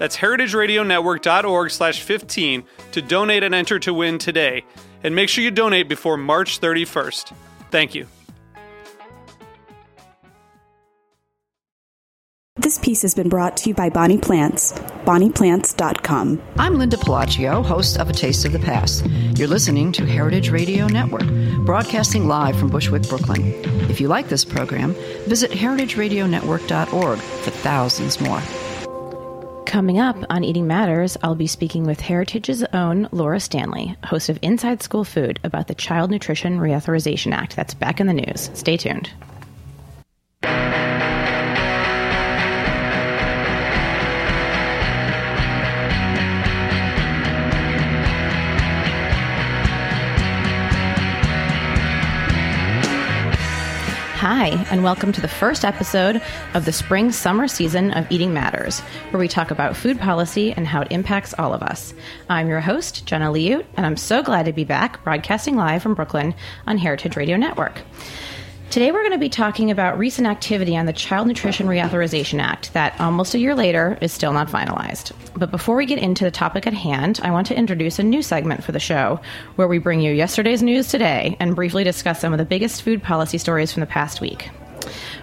That's heritageradionetwork.org slash 15 to donate and enter to win today. And make sure you donate before March 31st. Thank you. This piece has been brought to you by Bonnie Plants, bonnieplants.com. I'm Linda Pelaccio, host of A Taste of the Past. You're listening to Heritage Radio Network, broadcasting live from Bushwick, Brooklyn. If you like this program, visit heritageradionetwork.org for thousands more. Coming up on Eating Matters, I'll be speaking with Heritage's own Laura Stanley, host of Inside School Food, about the Child Nutrition Reauthorization Act. That's back in the news. Stay tuned. Hi, and welcome to the first episode of the spring summer season of Eating Matters, where we talk about food policy and how it impacts all of us. I'm your host, Jenna Liut, and I'm so glad to be back broadcasting live from Brooklyn on Heritage Radio Network. Today, we're going to be talking about recent activity on the Child Nutrition Reauthorization Act that, almost a year later, is still not finalized. But before we get into the topic at hand, I want to introduce a new segment for the show where we bring you yesterday's news today and briefly discuss some of the biggest food policy stories from the past week.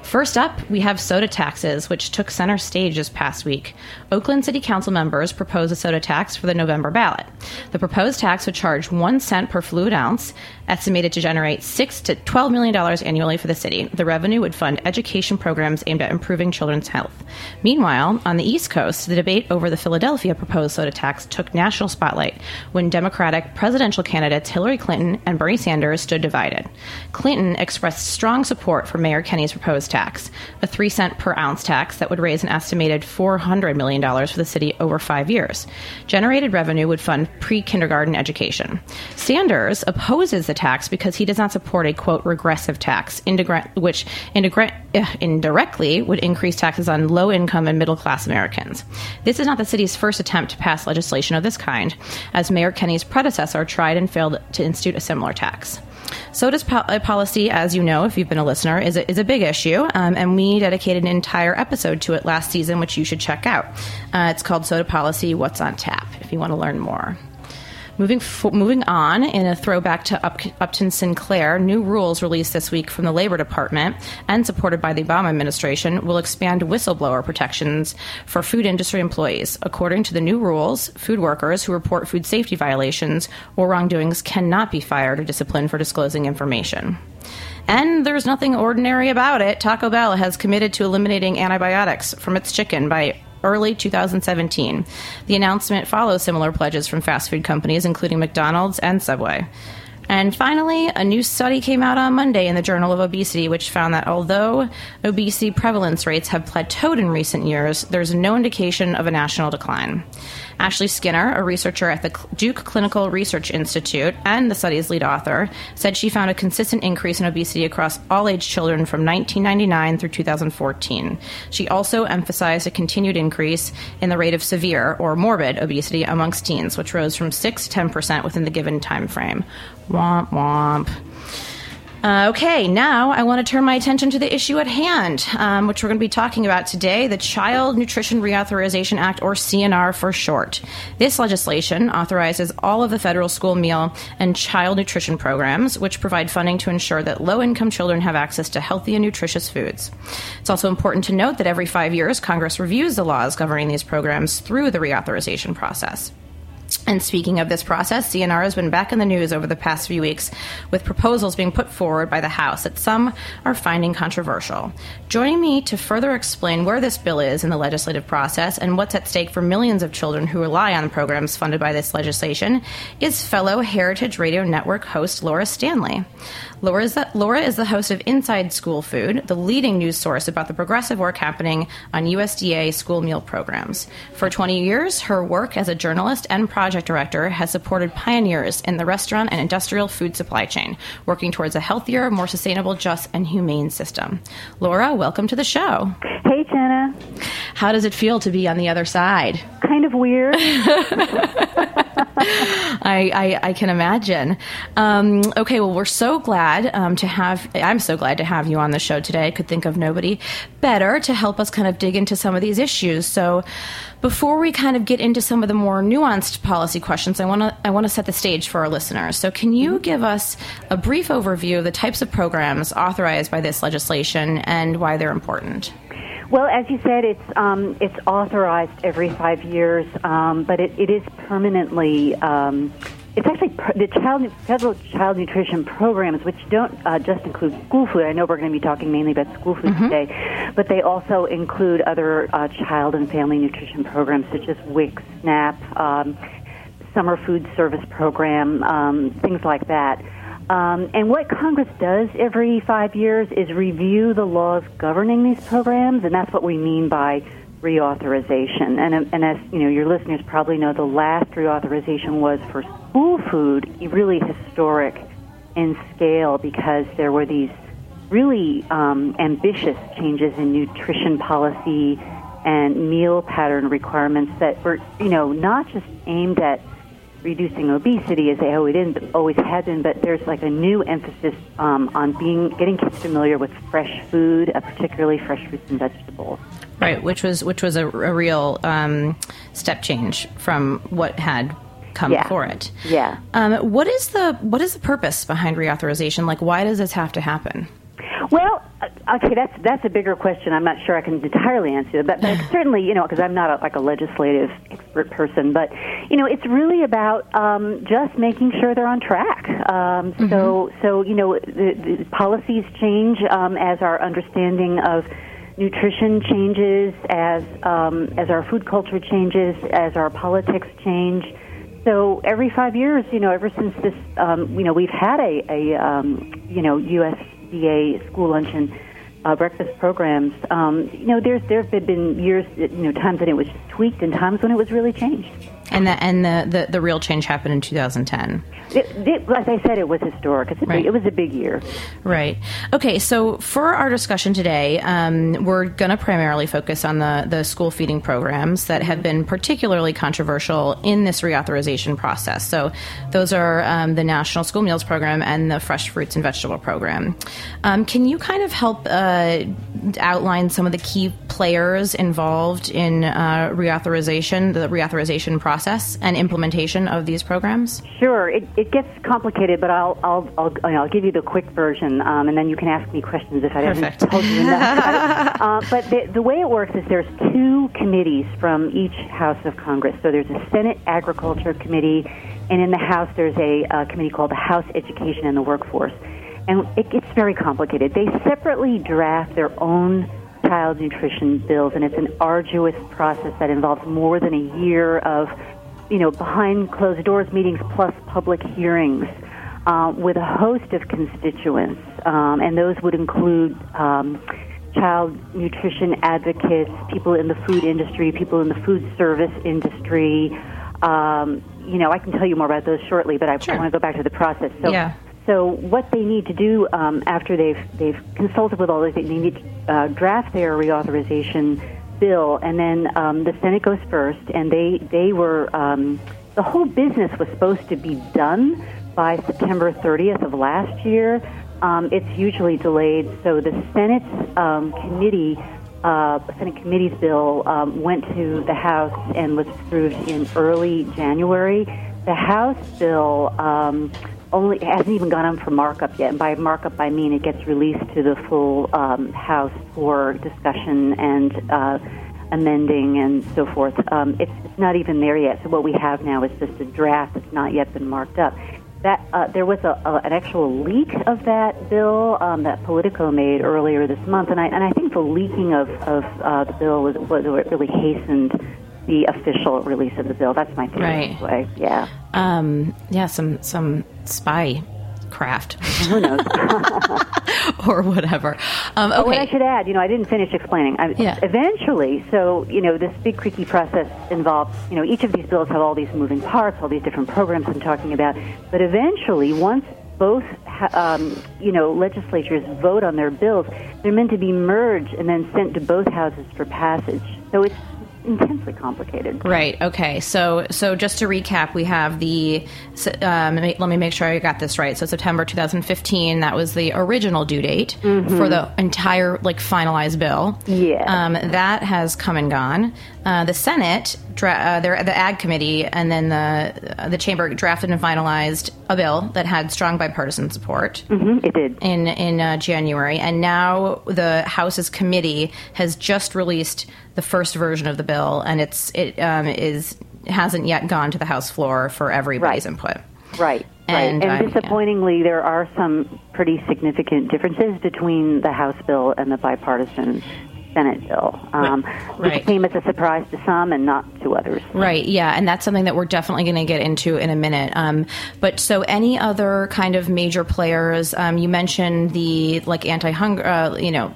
First up, we have soda taxes, which took center stage this past week. Oakland City Council members proposed a soda tax for the November ballot. The proposed tax would charge one cent per fluid ounce, estimated to generate six to twelve million dollars annually for the city. The revenue would fund education programs aimed at improving children's health. Meanwhile, on the East Coast, the debate over the Philadelphia proposed soda tax took national spotlight when Democratic presidential candidates Hillary Clinton and Bernie Sanders stood divided. Clinton expressed strong support for Mayor Kenney's proposed tax, a three cent per ounce tax that would raise an estimated four hundred million dollars for the city over five years. Generated revenue would fund pre kindergarten education. Sanders opposes the tax because he does not support a quote regressive tax, which uh, indirectly would increase taxes on low income and middle class Americans. This is not the city's first attempt to pass legislation of this kind, as Mayor Kenney's predecessor tried and failed to institute a similar tax. Soda's po- uh, policy, as you know, if you've been a listener, is a, is a big issue, um, and we dedicated an entire episode to it last season, which you should check out. Uh, it's called Soda Policy What's on Tap if you want to learn more. Moving moving on, in a throwback to Up- Upton Sinclair, new rules released this week from the Labor Department and supported by the Obama administration will expand whistleblower protections for food industry employees. According to the new rules, food workers who report food safety violations or wrongdoings cannot be fired or disciplined for disclosing information. And there's nothing ordinary about it. Taco Bell has committed to eliminating antibiotics from its chicken by early 2017. The announcement follows similar pledges from fast food companies, including McDonald's and Subway. And finally, a new study came out on Monday in the Journal of Obesity, which found that although obesity prevalence rates have plateaued in recent years, there's no indication of a national decline. Ashley Skinner, a researcher at the Duke Clinical Research Institute and the study's lead author, said she found a consistent increase in obesity across all age children from 1999 through 2014. She also emphasized a continued increase in the rate of severe or morbid obesity amongst teens, which rose from 6 to 10% within the given time frame. Womp womp. Uh, okay, now I want to turn my attention to the issue at hand, um, which we're going to be talking about today the Child Nutrition Reauthorization Act, or CNR for short. This legislation authorizes all of the federal school meal and child nutrition programs, which provide funding to ensure that low income children have access to healthy and nutritious foods. It's also important to note that every five years, Congress reviews the laws governing these programs through the reauthorization process. And speaking of this process, CNR has been back in the news over the past few weeks with proposals being put forward by the House that some are finding controversial. Joining me to further explain where this bill is in the legislative process and what's at stake for millions of children who rely on programs funded by this legislation is fellow Heritage Radio Network host Laura Stanley. Laura is, the, Laura is the host of Inside School Food, the leading news source about the progressive work happening on USDA school meal programs. For 20 years, her work as a journalist and project director has supported pioneers in the restaurant and industrial food supply chain, working towards a healthier, more sustainable, just, and humane system. Laura, welcome to the show. Hey, Jenna. How does it feel to be on the other side? Kind of weird. I, I, I, can imagine. Um, okay, well, we're so glad um, to have, I'm so glad to have you on the show today. I could think of nobody better to help us kind of dig into some of these issues. So, before we kind of get into some of the more nuanced policy questions, I want to I want to set the stage for our listeners. So, can you give us a brief overview of the types of programs authorized by this legislation and why they're important? Well, as you said, it's um, it's authorized every five years, um, but it, it is permanently. Um, it's actually the child, federal child nutrition programs, which don't uh, just include school food. I know we're going to be talking mainly about school food mm-hmm. today, but they also include other uh, child and family nutrition programs such as WIC, SNAP, um, summer food service program, um, things like that. Um, and what Congress does every five years is review the laws governing these programs, and that's what we mean by reauthorization. And, and as you know, your listeners probably know, the last reauthorization was for school food, really historic in scale because there were these really um, ambitious changes in nutrition policy and meal pattern requirements that were, you know, not just aimed at reducing obesity as they always, had been, but there's like a new emphasis um, on being getting kids familiar with fresh food, uh, particularly fresh fruits and vegetables. Right, which was which was a, a real um, step change from what had come yeah. before it. Yeah. Um, what is the what is the purpose behind reauthorization? Like, why does this have to happen? Well, uh, okay, that's that's a bigger question. I'm not sure I can entirely answer but, but certainly, you know, because I'm not a, like a legislative expert person, but you know, it's really about um, just making sure they're on track. Um, mm-hmm. So, so you know, the, the policies change um, as our understanding of nutrition changes, as um, as our food culture changes, as our politics change. So every five years, you know, ever since this, um, you know, we've had a, a um, you know, U.S. School lunch and uh, breakfast programs. Um, you know, there's there have been years, you know, times when it was tweaked and times when it was really changed. And the and the, the, the real change happened in 2010. It, it, as I said, it was historic. It's a right. big, it was a big year. Right. Okay. So for our discussion today, um, we're going to primarily focus on the the school feeding programs that have been particularly controversial in this reauthorization process. So those are um, the National School Meals Program and the Fresh Fruits and Vegetable Program. Um, can you kind of help uh, outline some of the key players involved in uh, reauthorization, the reauthorization process? Process and implementation of these programs? Sure. It, it gets complicated, but I'll, I'll, I'll, I'll give you the quick version, um, and then you can ask me questions if I Perfect. haven't told you enough. uh, but the, the way it works is there's two committees from each House of Congress. So there's a Senate Agriculture Committee, and in the House there's a uh, committee called the House Education and the Workforce. And it gets very complicated. They separately draft their own child nutrition bills, and it's an arduous process that involves more than a year of, you know, behind closed doors meetings plus public hearings uh, with a host of constituents, um, and those would include. Um, child nutrition advocates, people in the food industry, people in the food service industry. Um, you know, I can tell you more about those shortly, but I sure. want to go back to the process. So, yeah. So what they need to do um, after they've they've consulted with all these, they need to uh, draft their reauthorization bill, and then um, the Senate goes first, and they they were um, the whole business was supposed to be done by September 30th of last year. Um, it's usually delayed, so the Senate's um, committee. Uh, Senate committee's bill um, went to the House and was approved in early January. The House bill um, only hasn't even gone on for markup yet. And by markup, I mean it gets released to the full um, House for discussion and uh, amending and so forth. Um, it's, it's not even there yet. So what we have now is just a draft that's not yet been marked up. That uh, there was a, a, an actual leak of that bill um, that Politico made earlier this month, and I and I think the leaking of of uh, the bill was what really hastened the official release of the bill. That's my theory. Right. Way. Yeah. Um, yeah. Some some spy craft. Who knows? or whatever. Um, okay. Oh, what I should add, you know, I didn't finish explaining. I, Yeah. Eventually, so you know, this big creaky process involves, you know, each of these bills have all these moving parts, all these different programs I'm talking about. But eventually, once both, um, you know, legislatures vote on their bills, they're meant to be merged and then sent to both houses for passage. So it's intensely complicated. Right. Okay. So, so just to recap, we have the. Um, let me make sure I got this right. So, September 2015. That was the original due date for the entire like finalized bill. Yeah. Um, that has come and gone. Uh, the Senate, dra- uh, their, the Ag Committee, and then the uh, the Chamber drafted and finalized a bill that had strong bipartisan support hmm it did. in in uh, January, and now the House's committee has just released the first version of the bill, and it's it um, is hasn't yet gone to the House floor for everybody's Right. input. Right. And, right. And disappointingly, there are some pretty significant differences between the House bill and the bipartisan Senate bill, um, Right. which came as a surprise to some and not to others. Right, yeah, and that's something that we're definitely going to get into in a minute. Um, but so, any other kind of major players? Um, you mentioned the like anti-hunger, uh, you know,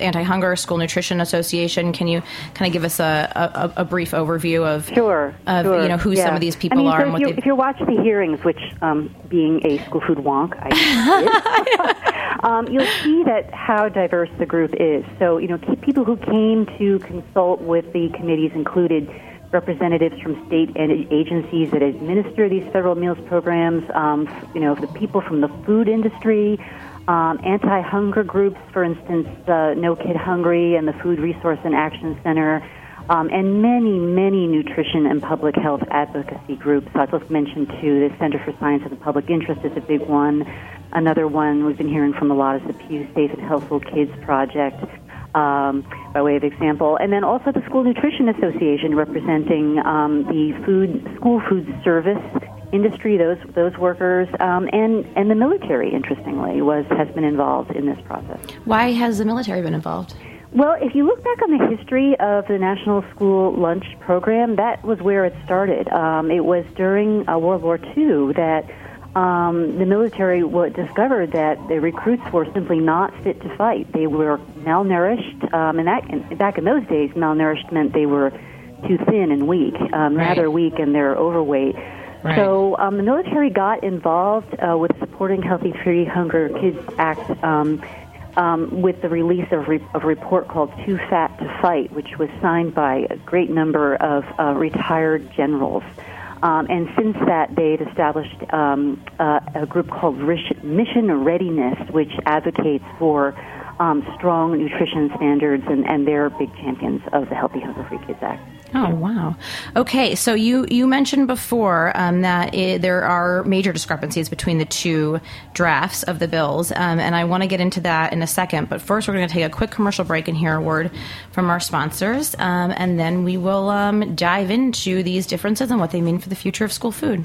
anti-hunger School Nutrition Association. Can you kind of give us a, a, a brief overview of Sure. of sure, you know who some of these people I mean, are so and if, what you, if you watch the hearings, which um, being a school food wonk, I did, um, you'll see that how diverse the group is. So you know, people who came to consult with the committees included representatives from state and agencies that administer these federal meals programs. Um, you know, the people from the food industry. Um, anti-hunger groups, for instance, uh, No Kid Hungry and the Food Research and Action Center, um, and many, many nutrition and public health advocacy groups. So I'll just mention two. The Center for Science and the Public Interest is a big one. Another one we've been hearing from a lot is the Pew Safe and Healthful Kids Project, um, by way of example. And then also the School Nutrition Association representing um, the food school food service industry, those those workers, um, and and the military. Interestingly, was has been involved in this process. Why has the military been involved? Well, if you look back on the history of the National School Lunch Program, that was where it started. Um, it was during uh, World War II that um, the military w- discovered that the recruits were simply not fit to fight. They were malnourished, um, and that and back in those days, malnourished meant they were too thin and weak, um, Right. rather weak, and they're overweight. Right. So um, the military got involved uh, with supporting Healthy Free Hunger Kids Act um, um, with the release of, re- a report called Too Fat to Fight, which was signed by a great number of uh, retired generals. Um, and since that, they've established um, uh, a group called Mission Readiness, which advocates for um, strong nutrition standards, and, and they're big champions of the Healthy Hunger Free Kids Act. Oh wow. Okay, so you you mentioned before um, that it, there are major discrepancies between the two drafts of the bills, um, and I want to get into that in a second. But first, we're going to take a quick commercial break and hear a word from our sponsors, um, and then we will um, dive into these differences and what they mean for the future of school food.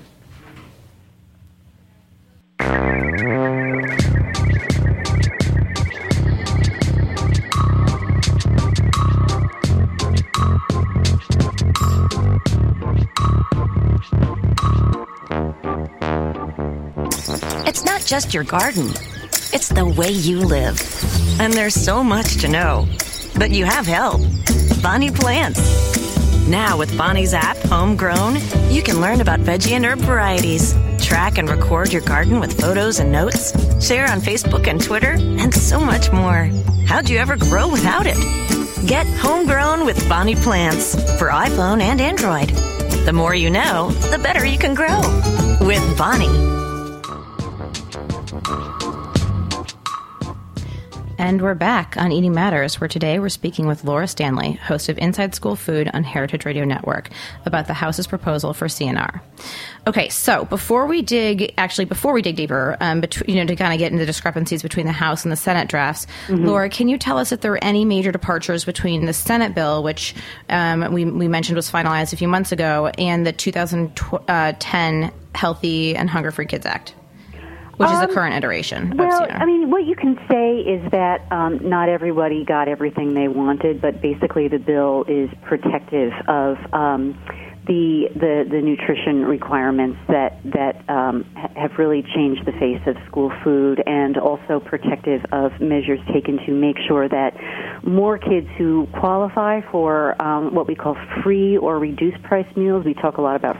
It's not just your garden, it's the way you live. And there's so much to know. But you have help Bonnie Plants. Now, with Bonnie's app, Homegrown, you can learn about veggie and herb varieties, track and record your garden with photos and notes, share on Facebook and Twitter, and so much more. How'd you ever grow without it? Get Homegrown with Bonnie Plants for iPhone and Android. The more you know, the better you can grow. With Bonnie. And we're back on Eating Matters, where today we're speaking with Laura Stanley, host of Inside School Food on Heritage Radio Network, about the House's proposal for CNR. Okay, so before we dig, actually, before we dig deeper, um, between, you know, to kind of get into the discrepancies between the House and the Senate drafts, mm-hmm. Laura, can you tell us if there were any major departures between the Senate bill, which um, we, we mentioned was finalized a few months ago, and the 2010 uh, Healthy and Hunger Free Kids Act? which um, is the um, current iteration. Well, I mean, what you can say is that um, not everybody got everything they wanted, but basically the bill is protective of. The, the, the nutrition requirements that that um, have really changed the face of school food, and also protective of measures taken to make sure that more kids who qualify for um, what we call free or reduced price meals. We talk a lot about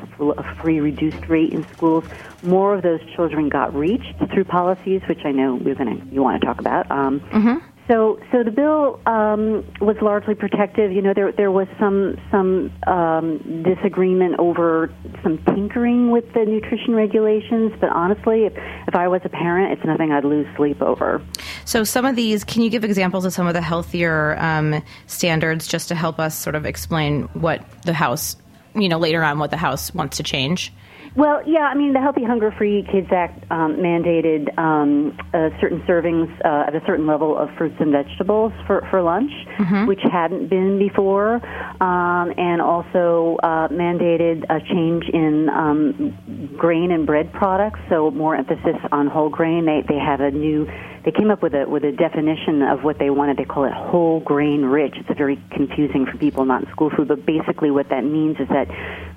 free reduced rate in schools. More of those children got reached through policies, which I know we're going to you want to talk about. Um, mm-hmm. So, so the bill um, was largely protective. You know, there there was some some um, disagreement over some tinkering with the nutrition regulations, but honestly, if, if I was a parent, it's nothing I'd lose sleep over. So, some of these, can you give examples of some of the healthier um, standards, just to help us sort of explain what the House, you know, later on what the House wants to change? Well, yeah, I mean, the Healthy Hunger Free Kids Act um, mandated um, uh, certain servings uh, at a certain level of fruits and vegetables for, for lunch, mm-hmm. which hadn't been before, um, and also uh, mandated a change in um, grain and bread products, so more emphasis on whole grain. They, they have a new they came up with a with a definition of what they wanted. They call it whole grain rich. It's very confusing for people not in school food, but basically what that means is that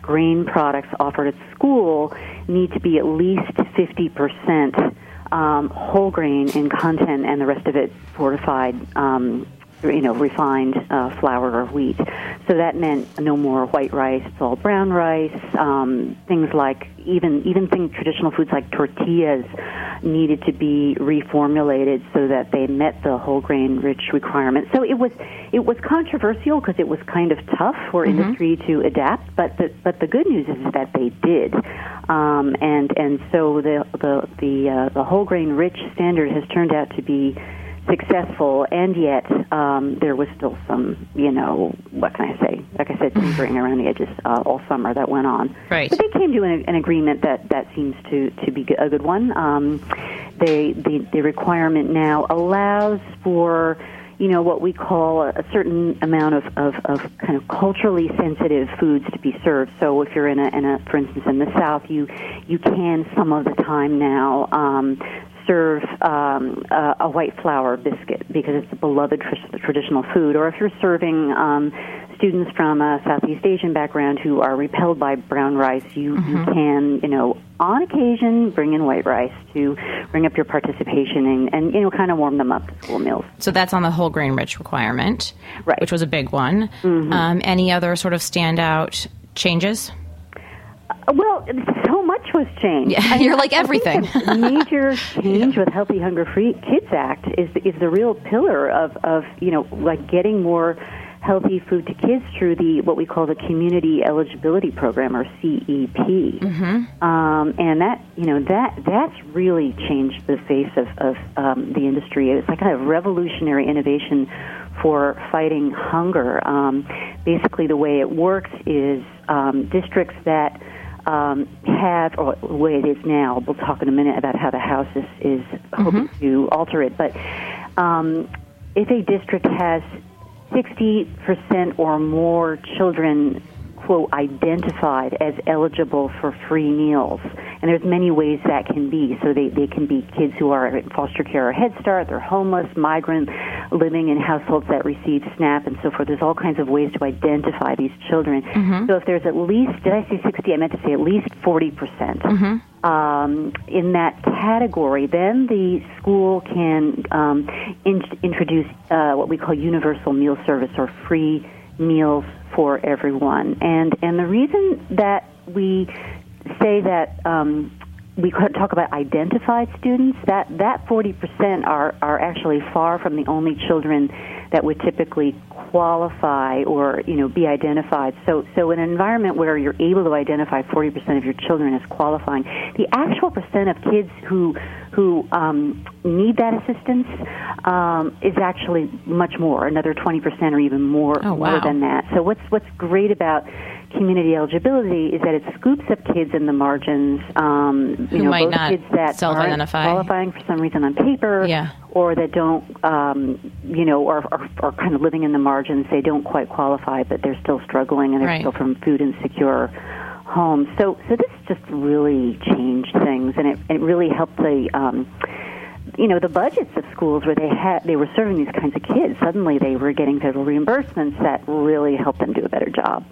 grain products offered at school need to be at least 50% um, whole grain in content and the rest of it fortified um, you know, refined uh, flour or wheat. So that meant no more white rice; it's all brown rice. Um, things like even even things traditional foods like tortillas needed to be reformulated so that they met the whole grain rich requirement. So it was it was controversial because it was kind of tough for mm-hmm. industry to adapt. But the but the good news is that they did, um, and and so the the the uh, the whole grain rich standard has turned out to be successful, and yet um, there was still some, you know, what can I say? Like I said, tinkering around the edges uh, all summer that went on. Right. But they came to an, an agreement that that seems to to be a good one. Um, they the the requirement now allows for you know what we call a, certain amount of, of, of kind of culturally sensitive foods to be served. So if you're in a, in a for instance in the South, you you can some of the time now um, serve um, a, a white flour biscuit because it's a beloved tr- traditional food, or if you're serving um, students from a Southeast Asian background who are repelled by brown rice, you, mm-hmm. you can, you know, on occasion bring in white rice to bring up your participation and, and you know, kind of warm them up to school meals. So that's on the whole grain rich requirement, right? Which was a big one. Mm-hmm. Um, any other sort of standout changes? Well, so much was changed. Yeah, you're like everything. major change yeah. with Healthy Hunger Free Kids Act is is the real pillar of of you know like getting more healthy food to kids through the what we call the Community Eligibility Program or CEP, mm-hmm. um, and that you know that that's really changed the face of of um, the industry. It's like a revolutionary innovation for fighting hunger. Um, basically, the way it works is um, districts that um, have, or the way it is now, we'll talk in a minute about how the House is, is mm-hmm. hoping to alter it, but um, if a district has 60% or more children quote identified as eligible for free meals. And there's many ways that can be. So they, they can be kids who are in foster care or head start they're homeless migrant living in households that receive snap and so forth. There's all kinds of ways to identify these children. Mm-hmm. so if there's at least did i say 60 i meant to say at least 40 percent. Mm-hmm. um, in that category then the school can um, in- introduce uh, what we call universal meal service or free meals for everyone. And and the reason that we say that um, we talk about identified students. That that 40% are are actually far from the only children that would typically qualify or you know be identified. So so in an environment where you're able to identify 40% of your children as qualifying, the actual percent of kids who who um, need that assistance um, is actually much more, another 20% or even more oh, wow. more than that. So what's what's great about community eligibility is that it scoops up kids in the margins. Um, Who you know, might both not kids that self-identify. aren't qualifying for some reason on paper, Yeah. or that don't, um, you know, or are, are kind of living in the margins. They don't quite qualify, but they're still struggling and they're Right. still from food insecure homes. So, so this just really changed things, and it, it really helped the. Um, you know the budgets of schools where they had they were serving these kinds of kids suddenly they were getting federal reimbursements that really helped them do a better job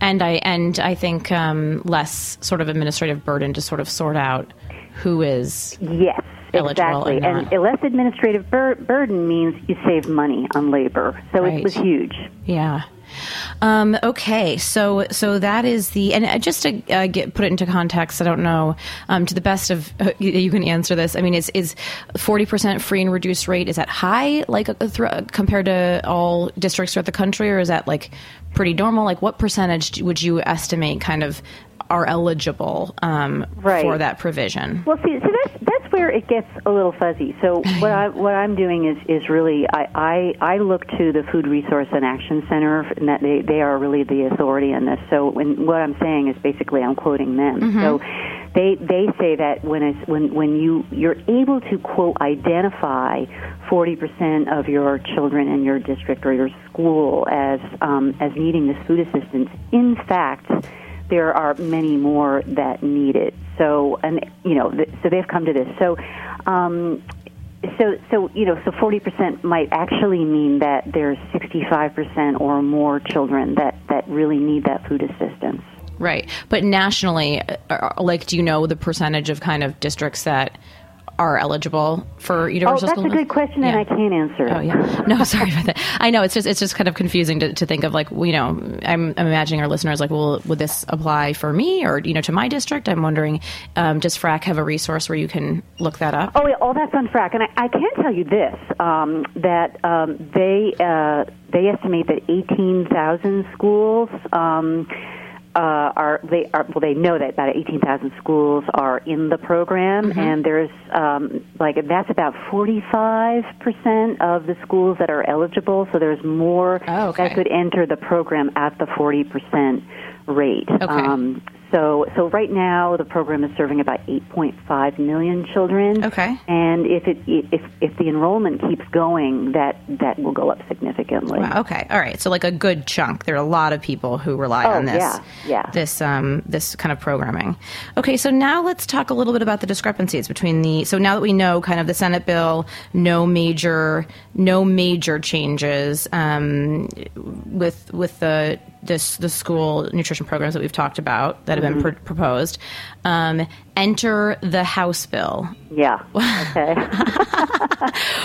and I and I think um, less sort of administrative burden to sort of sort out who is Yes, exactly. and And less administrative bur- burden means you save money on labor. So Right. it was huge. Yeah. Um, okay, so so that is the and uh, just to uh, get put it into context, I don't know um, to the best of uh, you- can answer this. I mean, is is forty percent free and reduced rate is that high like uh, thro- compared to all districts throughout the country, or is that like pretty normal? Like, what percentage would you estimate kind of are eligible um, Right. for that provision? Well, see, so that's that's where it gets a little fuzzy. So what I what I'm doing is is really I I, I look to the Food Research and Action Center, and that they they are really the authority on this. So when what I'm saying is basically I'm quoting them. So they they say that when it's when when you you're able to quote identify 40% of your children in your district or your school as um, as needing this food assistance, in fact there are many more that need it. So, and you know, so they've come to this. So, um, so, so you know, so forty percent might actually mean that there's sixty-five percent or more children that that really need that food assistance. Right, but nationally, uh, uh, like, do you know the percentage of kind of districts that are eligible for universal. Oh, that's a good question, and I can't answer. it. Oh yeah, no, sorry about that. I know it's just it's just kind of confusing to, to think of like you know I'm, I'm imagining our listeners like well would this apply for me or you know to my district? I'm wondering um, does FRAC have a resource where you can look that up? Oh, yeah, all that's on FRAC, and I, I can tell you this: um, that um, they uh, they estimate that eighteen thousand schools um, uh, are they are well, they know that about eighteen thousand schools are in the program, and there's um, like that's about forty five percent of the schools that are eligible. So there's more Oh, okay. that could enter the program at the forty percent rate. Okay. Um, so, so right now the program is serving about 8.5 million children. Okay. And if it if if the enrollment keeps going, that that will go up significantly. Wow, okay, all right. So like a good chunk. There are a lot of people who rely Oh, on this. yeah, yeah. This um this kind of programming. Okay, so now let's talk a little bit about the discrepancies between the. So now that we know kind of the Senate bill, no major no major changes um, with with the this the school nutrition programs that we've talked about that have been Mm-hmm. pr- proposed. Um, enter the House bill. Yeah. Okay.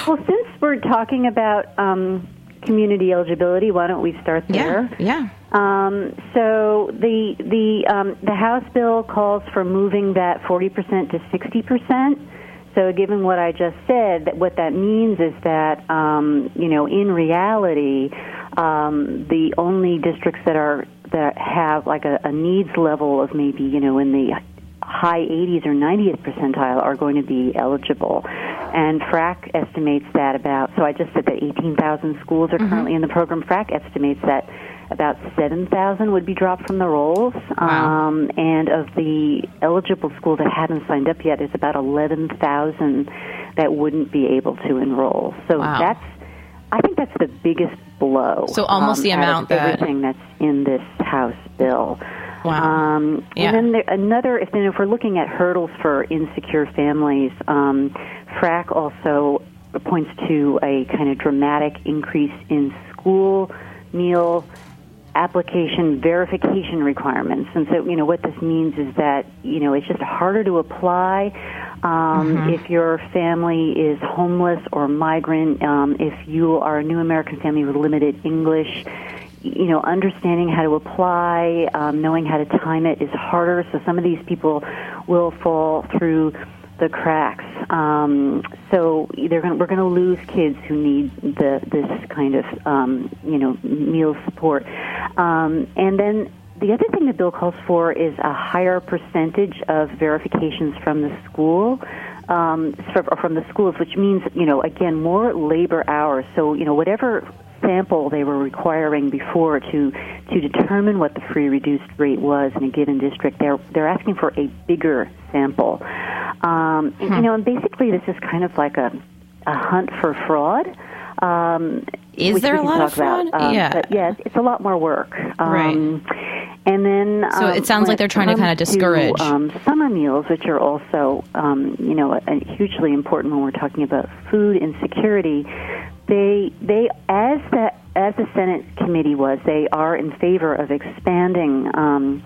well, since we're talking about um, community eligibility, why don't we start there? Yeah, yeah. Um, so the the um, the House bill calls for moving that 40% to 60%. So, given what I just said, that what that means is that um, you know, in reality, um, the only districts that are that have like a, a needs level of maybe you know in the high 80s or 90th percentile are going to be eligible. And FRAC estimates that about, so I just said that 18,000 schools are currently in the program. FRAC estimates that about 7,000 would be dropped from the rolls. Wow. Um, and of the eligible schools that haven't signed up yet, there's about 11,000 that wouldn't be able to enroll. So Wow. that's, I think that's the biggest So almost um, the amount that- everything that's in this House bill. Wow. Um, Yeah. And then there, another, if, then if we're looking at hurdles for insecure families, um, FRAC also points to a kind of dramatic increase in school meal application verification requirements. And so, you know, what this means is that, you know, it's just harder to apply um, if your family is homeless or migrant, um, if you are a new American family with limited English. You know, understanding how to apply, um, knowing how to time it is harder. So some of these people will fall through the cracks. Um, so they're gonna, we're going to lose kids who need the, this kind of um, you know meal support. Um, and then the other thing the bill calls for is a higher percentage of verifications from the school. Um, from the schools, which means, you know, again, more labor hours. So, you know, whatever sample they were requiring before to to determine what the free reduced rate was in a given district. They're they're asking for a bigger sample. Um, hmm. and, you know, and basically this is kind of like a a hunt for fraud. Um, is there a lot of fraud? Um, yeah, but yes, it's a lot more work. Um, right. And then, so it um, sounds like they're trying to kind of discourage to, um, summer meals, which are also, um, you know, a, a hugely important when we're talking about food insecurity they they as the as the Senate committee was, they are in favor of expanding um,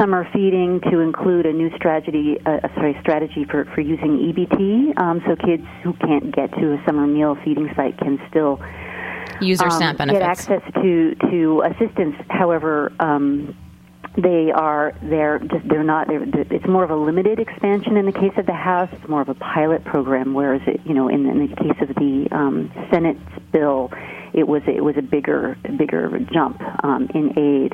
summer feeding to include a new strategy, uh, sorry, strategy for, for using EBT, um, so kids who can't get to a summer meal feeding site can still use their um, SNAP benefits. Get access to to assistance. However, um, they are they're just they're not they're, it's more of a limited expansion in the case of the house it's more of a pilot program whereas it you know in, in the case of the um, senate's bill it was it was a bigger bigger jump um, in aid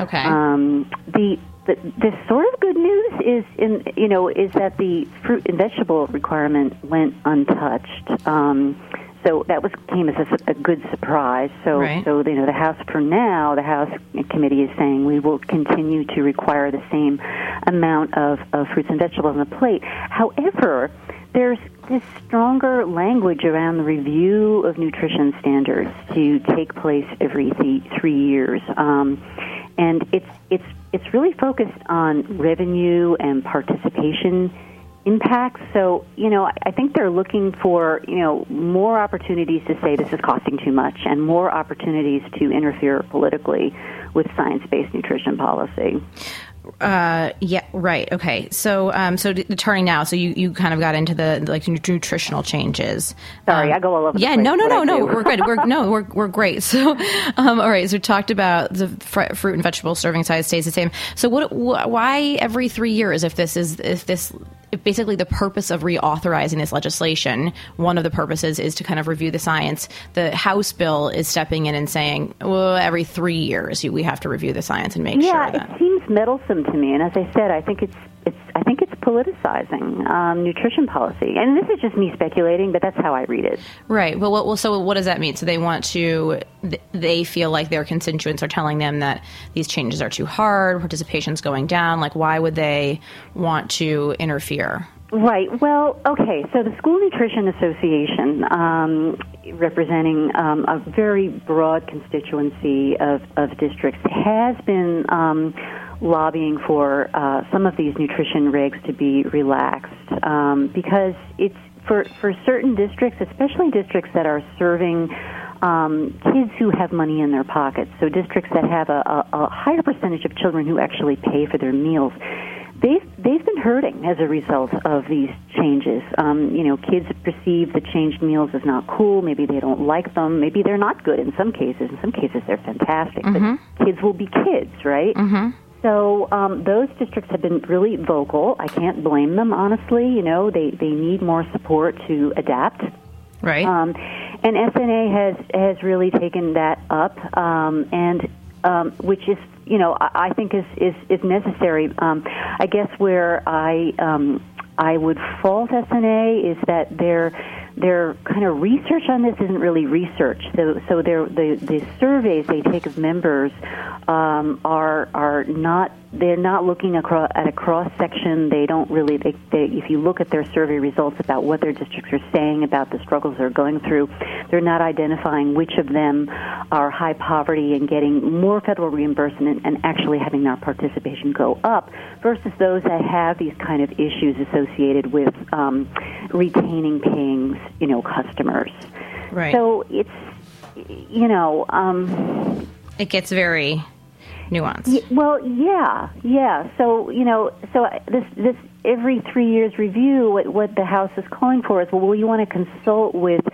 okay um, the the, the sort of good news is in you know is that the fruit and vegetable requirement went untouched um, so that was came as a, a good surprise. So, right. so you know, the House for now, the House committee is saying we will continue to require the same amount of, of fruits and vegetables on the plate. However, there's this stronger language around the review of nutrition standards to take place every th- three years, um, and it's it's it's really focused on revenue and participation impacts. So, you know, I think they're looking for, you know, more opportunities to say this is costing too much and more opportunities to interfere politically with science-based nutrition policy. Uh, yeah, right. Okay. So, um, so turning now, so you, you kind of got into the like nutritional changes. Sorry, um, I go all over. Yeah, no, no, no, no. We're good. We're no, we're we're great. So, um, all right. So we talked about the fr- fruit and vegetable serving size stays the same. So, what? Wh- why every three years? If this is if this basically the purpose of reauthorizing this legislation, one of the purposes is to kind of review the science. The House bill is stepping in and saying, well, every three years we have to review the science and make yeah, sure that. it seems meddlesome to me. And as I said, I think it's it's I think it's politicizing um, nutrition policy. And this is just me speculating, but that's how I read it. Right. Well, well, so what does that mean? So they want to, they feel like their constituents are telling them that these changes are too hard, participation's going down. Like, why would they want to interfere? Right. Well, okay. So the School Nutrition Association, um, representing um, a very broad constituency of, of districts, has been um, lobbying for uh, some of these nutrition regs to be relaxed um, because it's for for certain districts, especially districts that are serving um, kids who have money in their pockets. So districts that have a, a, a higher percentage of children who actually pay for their meals. They've they've been hurting as a result of these changes. Um, you know, kids perceive the changed meals as not cool. Maybe they don't like them. Maybe they're not good in some cases. In some cases, they're fantastic. Mm-hmm. But kids will be kids, right? Mm-hmm. So um, those districts have been really vocal. I can't blame them, honestly. You know, they they need more support to adapt. Right. Um, and SNA has has really taken that up, um, and um, which is you know I, I think is is is necessary. Um, I guess where I um, I would fault SNA is that they're their kind of research on this isn't really research. So, so the the surveys they take of members um, are are not they're not looking across, at a cross section. They don't really. They, they, if you look at their survey results about what their districts are saying about the struggles they're going through, they're not identifying which of them are high poverty and getting more federal reimbursement and actually having their participation go up versus those that have these kind of issues associated with um, retaining paying, you know, customers. Right. So it's you know. Um, it gets very nuance. Y- well, yeah, yeah. So you know, so this this every three years review, what, what the House is calling for is, well, you want to consult with.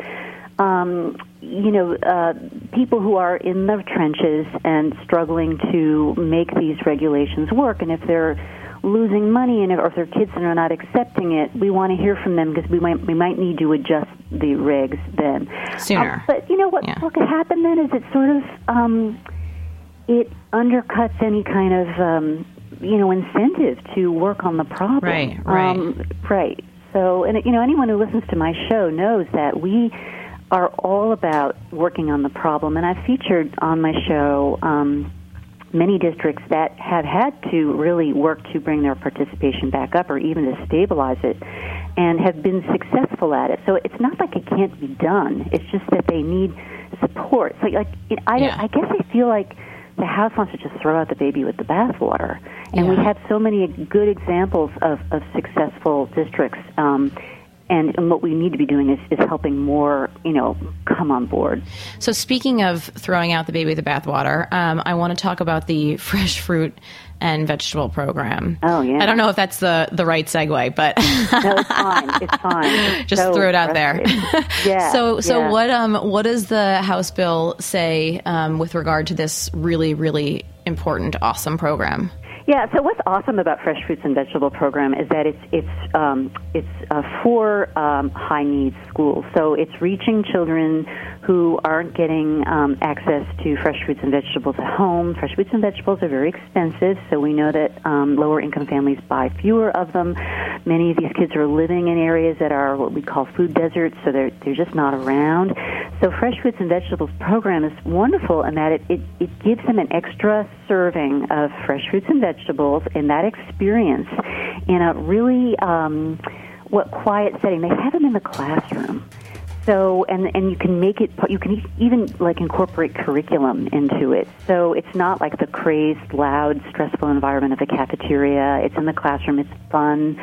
Um, you know, uh, people who are in the trenches and struggling to make these regulations work, and if they're losing money and if, or if their kids are not accepting it, we want to hear from them because we might we might need to adjust the regs then sooner. Um, but you know what? Yeah. What could happen then is it sort of um, it undercuts any kind of um, you know incentive to work on the problem. Right, right. Um, right. So, and you know, anyone who listens to my show knows that we are all about working on the problem. And I've featured on my show um, many districts that have had to really work to bring their participation back up, or even to stabilize it, and have been successful at it. So it's not like it can't be done. It's just that they need support. So, like, it, I, Yeah. I guess I feel like the House wants to just throw out the baby with the bathwater. And we have so many good examples of, of successful districts. Um, and, and what we need to be doing is, is helping more, you know, come on board. So, speaking of throwing out the baby with the bathwater, um, I want to talk about the fresh fruit and vegetable program. Oh, yeah. I don't know if that's the the right segue, but No, it's fine. It's fine. Just so throw it out there. yeah. so, so yeah. what um what does the House bill say um, with regard to this really really important awesome program? Yeah. So what's awesome about Fresh Fruits and Vegetable Program is that it's it's um, it's uh, for um, high needs schools. So it's reaching children who aren't getting um, access to fresh fruits and vegetables at home. Fresh fruits and vegetables are very expensive, so we know that um, lower income families buy fewer of them. Many of these kids are living in areas that are what we call food deserts, so they're they're just not around. So Fresh Fruits and Vegetables program is wonderful in that it, it, it gives them an extra serving of fresh fruits and vegetables and that experience in a really um, what quiet setting. They have them in the classroom. So and and you can make it you can even like incorporate curriculum into it. So it's not like the crazed, loud, stressful environment of a cafeteria. It's in the classroom. It's fun,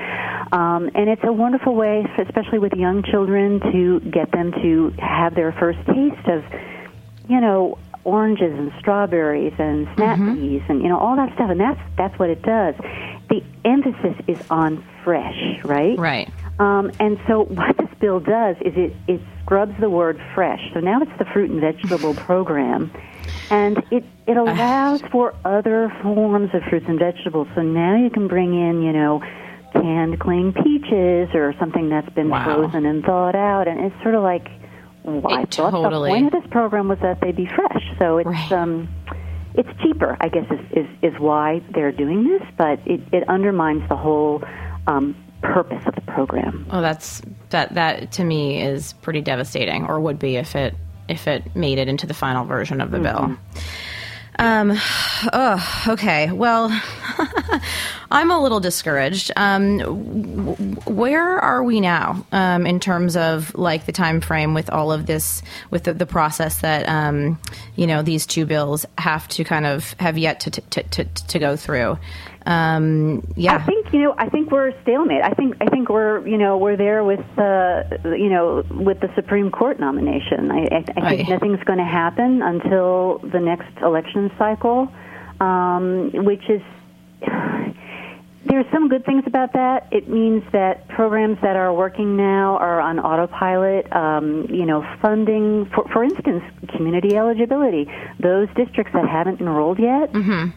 um, and it's a wonderful way, especially with young children, to get them to have their first taste of, you know, oranges and strawberries and snap peas and you know all that stuff. And that's that's what it does. The emphasis is on fresh, right? Right. Um, and so what this bill does is it, it scrubs the word fresh. So now it's the fruit and vegetable program. And it, it allows for other forms of fruits and vegetables. So now you can bring in, you know, canned cling peaches or something that's been Wow. frozen and thawed out. And it's sort of like, I It thought totally- the point of this program was that they'd be fresh. So it's, Right. um, it's cheaper, I guess, is, is, is why they're doing this, but it, it undermines the whole um, purpose of the program. Well, that's that that to me is pretty devastating, or would be if it if it made it into the final version of the bill. Um, oh, okay. Well, I'm a little discouraged. Um, w- where are we now um, in terms of like the time frame with all of this, with the, the process that um, you know these two bills have to kind of have yet to to, to, to go through? Um, yeah. I think you know. I think we're stalemate. I think I think we're you know we're there with the you know with the Supreme Court nomination. I, I, I think Right. nothing's going to happen until the next election cycle, um, which is. There's some good things about that. It means that programs that are working now are on autopilot. Um, you know, funding, for, for instance, community eligibility. Those districts that haven't enrolled yet,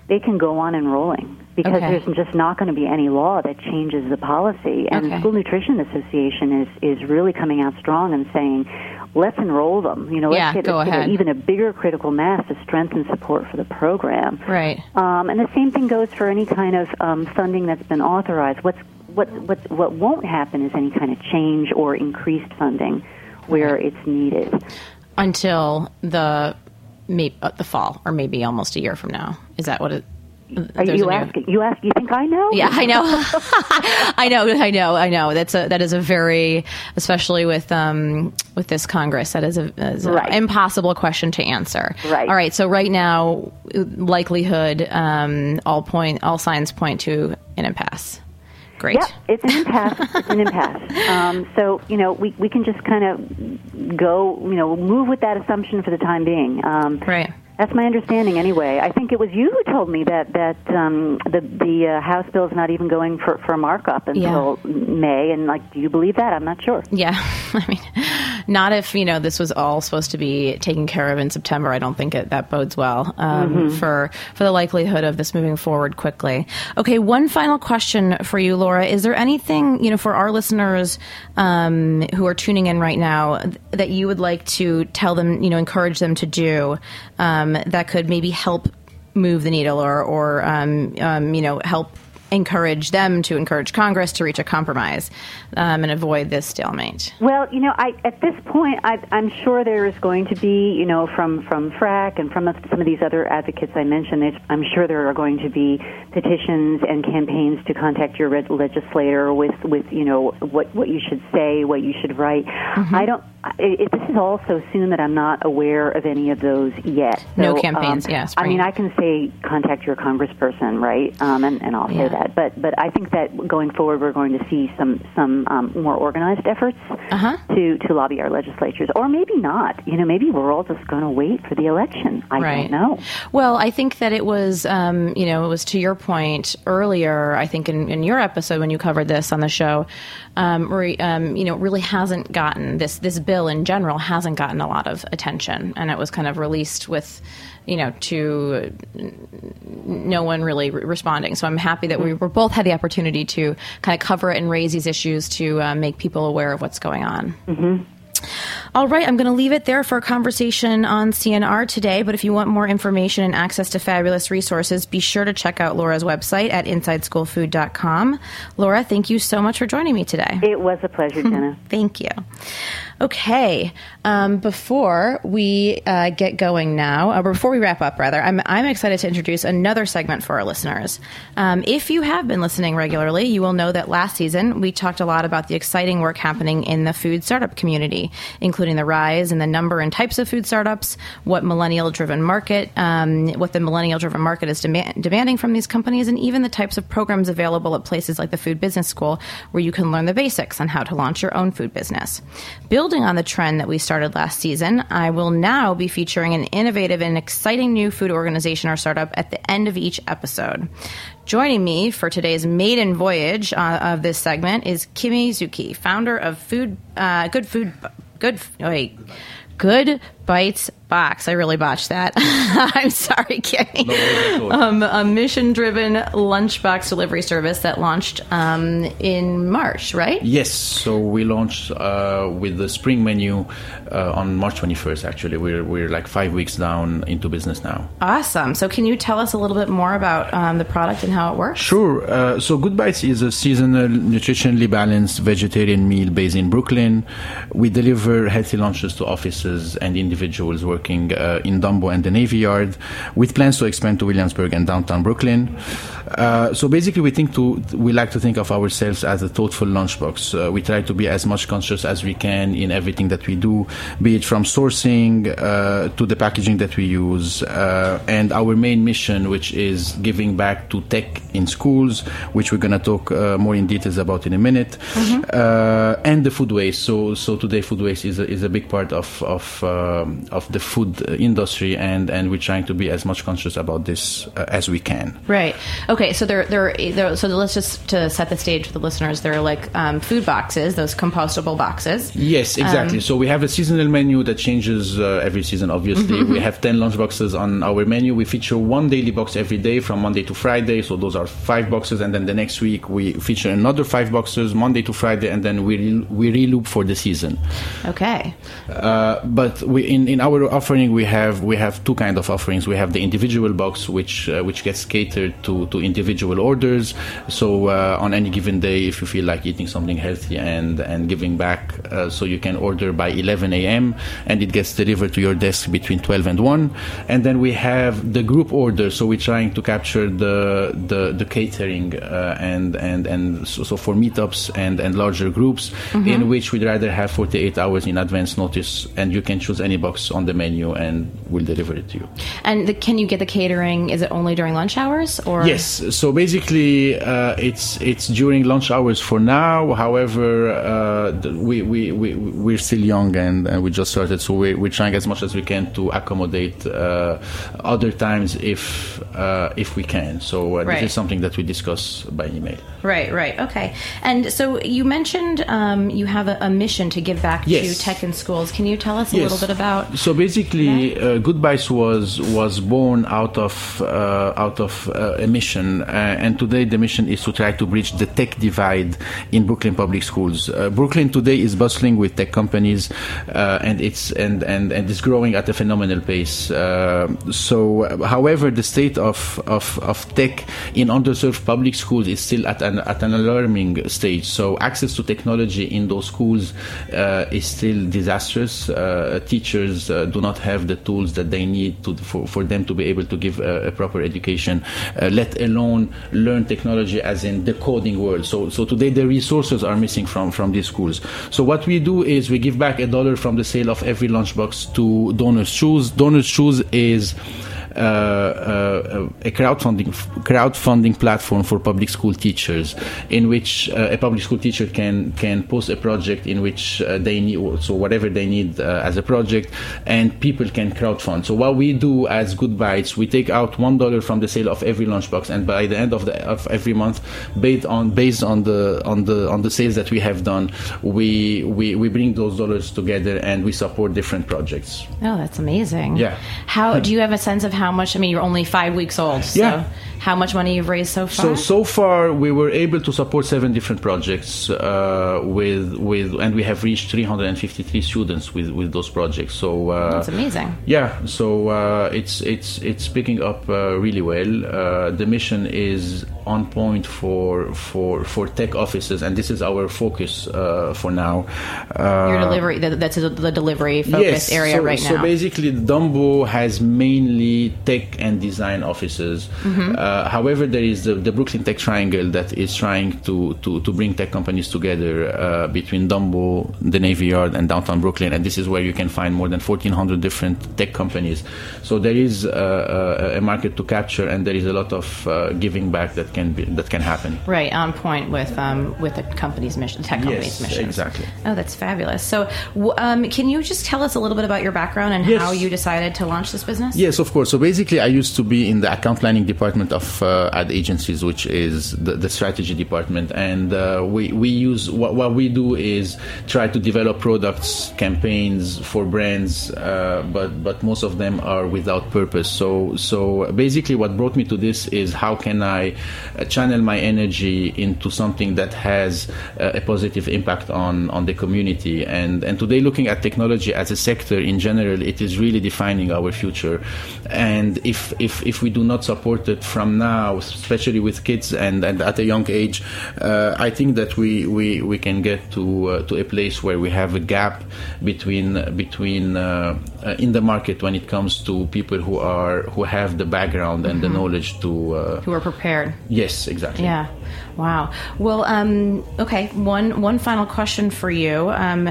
they can go on enrolling because Okay. there's just not going to be any law that changes the policy. And Okay. the School Nutrition Association is is really coming out strong and saying, let's enroll them. You know, let's get go a- get ahead. even a bigger critical mass to strengthen support for the program. Right. Um, and the same thing goes for any kind of um, funding that's been authorized. What's what what what won't happen is any kind of change or increased funding where it's needed. until the may, uh, the fall, or maybe almost a year from now. Is that what it? Are you new- asking? You ask? You think I know? Yeah, I know, I know, I know, I know. That's a that is a very, especially with um with this Congress, that is a, is a Right. impossible question to answer. Right. All right. So right now, likelihood, um, all point, all signs point to an impasse. Great. Yeah, it's an impasse. it's an impasse. Um, so you know, we we can just kind of go, you know, move with that assumption for the time being. Um, Right. That's my understanding, anyway. I think it was you who told me that that um, the the uh, House bill is not even going for for markup until May. And like, do you believe that? I'm not sure. Yeah, I mean, not if you know this was all supposed to be taken care of in September. I don't think it, that bodes well um, mm-hmm. for for the likelihood of this moving forward quickly. Okay, one final question for you, Laura. Is there anything you know for our listeners um, who are tuning in right now that you would like to tell them, you know, encourage them to do um, that could maybe help move the needle or or um, um, you know help encourage them to encourage Congress to reach a compromise um, and avoid this stalemate? Well, you know, I, at this point, I, am sure there is going to be, you know, from from FRAC and from some of these other advocates I mentioned, I'm sure there are going to be petitions and campaigns to contact your legislator with with you know what what you should say, what you should write. Mm-hmm. I don't. It, this is all so soon that I'm not aware of any of those yet. So, no campaigns, um, yes. I mean, I can say contact your congressperson, right? Um, and, and I'll say that that. But but I think that going forward, we're going to see some some um, more organized efforts uh-huh. to to lobby our legislatures, or maybe not. You know, maybe we're all just going to wait for the election. I right. don't know. Well, I think that it was um, you know it was to your point earlier. I think in, in your episode when you covered this on the show, um, re, um, you know, really hasn't gotten this this bill in general hasn't gotten a lot of attention, and it was kind of released with you know, to no one really re- responding. So I'm happy that we were both had the opportunity to kind of cover it and raise these issues to uh, make people aware of what's going on. Mm-hmm. All right, I'm going to leave it there for a conversation on CNR today. But if you want more information and access to fabulous resources, be sure to check out Laura's website at InsideSchoolFood.com. Laura, thank you so much for joining me today. It was a pleasure, Jenna. thank you. Okay, um, before we uh, get going now, uh, before we wrap up, rather, I'm, I'm excited to introduce another segment for our listeners. Um, if you have been listening regularly, you will know that last season we talked a lot about the exciting work happening in the food startup community, including the rise in the number and types of food startups, what millennial-driven market, um, what the millennial-driven market is demand- demanding from these companies, and even the types of programs available at places like the Food Business School, where you can learn the basics on how to launch your own food business. Building on the trend that we started last season, I will now be featuring an innovative and exciting new food organization or startup at the end of each episode. Joining me for today's maiden voyage uh, of this segment is Kimi Zuki, founder of Food uh, Good Food Good wait Good Bytes box. I really botched that. I'm sorry, Kenny. No, um, a mission driven lunchbox delivery service that launched um, in March, right? Yes. So we launched uh, with the spring menu uh, on March 21st, actually. We're, we're like five weeks down into business now. Awesome. So can you tell us a little bit more about um, the product and how it works? Sure. Uh, so Good Bytes is a seasonal, nutritionally balanced vegetarian meal based in Brooklyn. We deliver healthy lunches to offices and individuals working working uh, in Dumbo and the Navy Yard, with plans to expand to Williamsburg and downtown Brooklyn. Uh, so basically, we think to we like to think of ourselves as a thoughtful lunchbox. Uh, we try to be as much conscious as we can in everything that we do, be it from sourcing uh, to the packaging that we use, uh, and our main mission, which is giving back to tech in schools, which we're going to talk uh, more in details about in a minute, mm-hmm. and the food waste. So so today, food waste is a, is a big part of of um, of the food industry, and and we're trying to be as much conscious about this as we can. Right. Okay, so they're, they're, so let's just to set the stage for the listeners. They're like um, food boxes, those compostable boxes. Yes, exactly. Um, so we have a seasonal menu that changes uh, every season. Obviously, mm-hmm. we have ten lunch boxes on our menu. We feature one daily box every day from Monday to Friday. So those are five boxes, and then the next week we feature another five boxes Monday to Friday, and then we re- we reloop for the season. Okay. Uh, but we in, in our offering we have we have two kind of offerings. We have the individual box, which uh, which gets catered to to individual orders. So uh, on any given day, if you feel like eating something healthy and and giving back, uh, so you can order by 11 a.m. and it gets delivered to your desk between 12 and 1. And then we have the group order. So we're trying to capture the the, the catering uh, and and and so, so, for meetups and and larger groups mm-hmm. in which we'd rather have 48 hours in advance notice, and you can choose any box on the menu and we'll deliver it to you. And the, can you get the catering? Is it only during lunch hours or? Yes. So basically, uh, it's it's during lunch hours for now. However, uh, we we we we're still young and, and we just started, so we, we're trying as much as we can to accommodate uh, other times if uh, if we can. So uh, Right. this is something that we discuss by email. Right, right, okay. And so you mentioned um, you have a, a mission to give back Yes. to tech in schools. Can you tell us a little bit about? So basically, uh, Good Bytes was was born out of uh, out of uh, a mission, uh, and today the mission is to try to bridge the tech divide in Brooklyn public schools. Uh, Brooklyn today is bustling with tech companies, uh, and it's and, and and it's growing at a phenomenal pace. So, however, the state of, of of tech in underserved public schools is still at an at an alarming stage. So, access to technology in those schools is still disastrous. Teachers do not have the tools that they need to, for, for them to be able to give a, a proper education, uh, let alone learn technology as in the coding world. So, so today the resources are missing from, from these schools. So what we do is we give back a dollar from the sale of every lunchbox to Donors Choose. Donors Choose is a crowdfunding crowdfunding platform for public school teachers, in which uh, a public school teacher can can post a project in which uh, they need so whatever they need uh, as a project, and people can crowdfund. So what we do as Good Bytes, we take out one dollar from the sale of every lunchbox, and by the end of the of every month, based on based on the on the on the sales that we have done, we we we bring those dollars together and we support different projects. Oh, that's amazing. Yeah. How do you have a sense of how much? I mean, you're only five weeks old. So Yeah. how much money you've raised so far? So so far we were able to support seven different projects uh, with with and we have reached 353 students with with those projects. So uh, that's amazing. yeah, so uh, it's it's it's picking up uh, really well. Uh, the mission is on point for for for tech offices, and this is our focus uh, for now. Uh, Your delivery. That's the the delivery focus area so, right now. so basically, Dumbo has mainly tech and design offices. Mm-hmm. Uh, however, there is the, the Brooklyn Tech Triangle that is trying to, to, to bring tech companies together uh, between Dumbo, the Navy Yard, and downtown Brooklyn. And this is where you can find more than 1,400 different tech companies. So there is uh, a, a market to capture, and there is a lot of uh, giving back that can be that can happen. Right, on point with um, with the company's mission, tech company's Yes, mission. exactly. Oh, that's fabulous. So, um, can you just tell us a little bit about your background and Yes. how you decided to launch this business? Yes, of course. So basically, I used to be in the account planning department of uh, ad agencies, which is the, the strategy department, and uh, we we use what, what we do is try to develop products, campaigns for brands, uh, but but most of them are without purpose. So so basically, what brought me to this is how can I uh, channel my energy into something that has uh, a positive impact on on the community, and and today looking at technology as a sector in general, it is really defining our future. And if if if we do not support it from now, especially with kids and, and at a young age, uh, I think that we, we, we can get to uh, to a place where we have a gap between between uh, uh, in the market when it comes to people who are who have the background and the knowledge to. Uh, Who are prepared? yes, exactly. Yeah. Wow. Well, um, okay. One one final question for you. Um,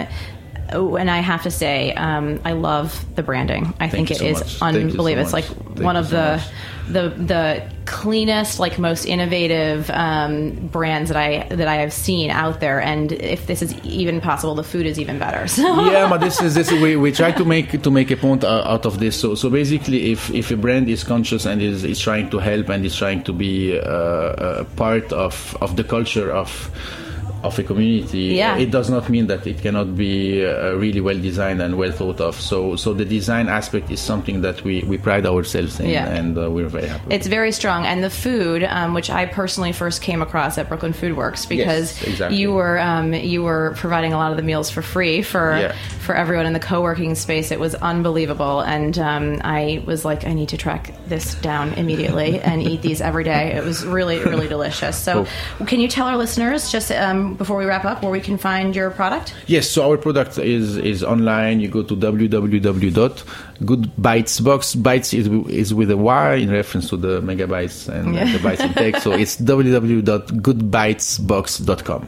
and I have to say, um, I love the branding. I think you it so is. Thank so unbelievable. it's like Thank one of so the, much. the the cleanest, like most innovative um, brands that I that I have seen out there. And if this is even possible, the food is even better. So yeah, but this is this we, we try to make to make a point uh, out of this. So so basically, if if a brand is conscious and is, is trying to help and is trying to be uh, a part of of the culture of of a community, Yeah. it does not mean that it cannot be uh, really well designed and well thought of. So so the design aspect is something that we, we pride ourselves in, Yeah. and uh, we're very happy. It's very strong, and the food, um, which I personally first came across at Brooklyn Food Works, because exactly. you were um, you were providing a lot of the meals for free for Yeah. for everyone in the co-working space. It was unbelievable, and um, I was like, I need to track this down immediately and eat these every day. It was really really delicious. So, can you tell our listeners just before we wrap up, where we can find your product? Yes, so our product is is online. You go to www.goodbytesbox. Bytes box is, is with a Y in reference to the megabytes and Yeah. the bytes intake. So it's www.goodbytesbox.com.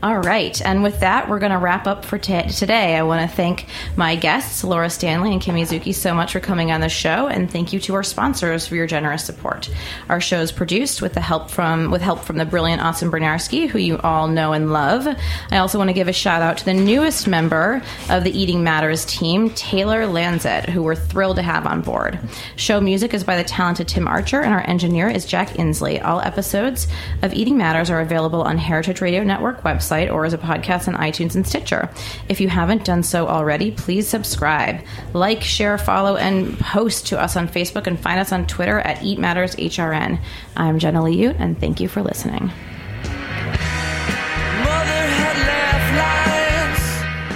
All right. And with that, we're going to wrap up for t- today. I want to thank my guests, Laura Stanley and Kim Mizuki, so much for coming on the show. And thank you to our sponsors for your generous support. Our show is produced with the help from with help from the brilliant Austin Bernarski, who you all know and love. I also want to give a shout out to the newest member of the Eating Matters team, Taylor Lanzet, who we're thrilled to have on board. Show music is by the talented Tim Archer, and our engineer is Jack Inslee. All episodes of Eating Matters are available on Heritage Radio Network website or as a podcast on iTunes and Stitcher. If you haven't done so already, please subscribe, like, share, follow, and post to us on Facebook and find us on Twitter at Eat Matters HRN. I'm Jenna Lee Liut, and thank you for listening.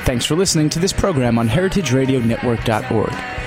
Thanks for listening to this program on heritageradionetwork.org.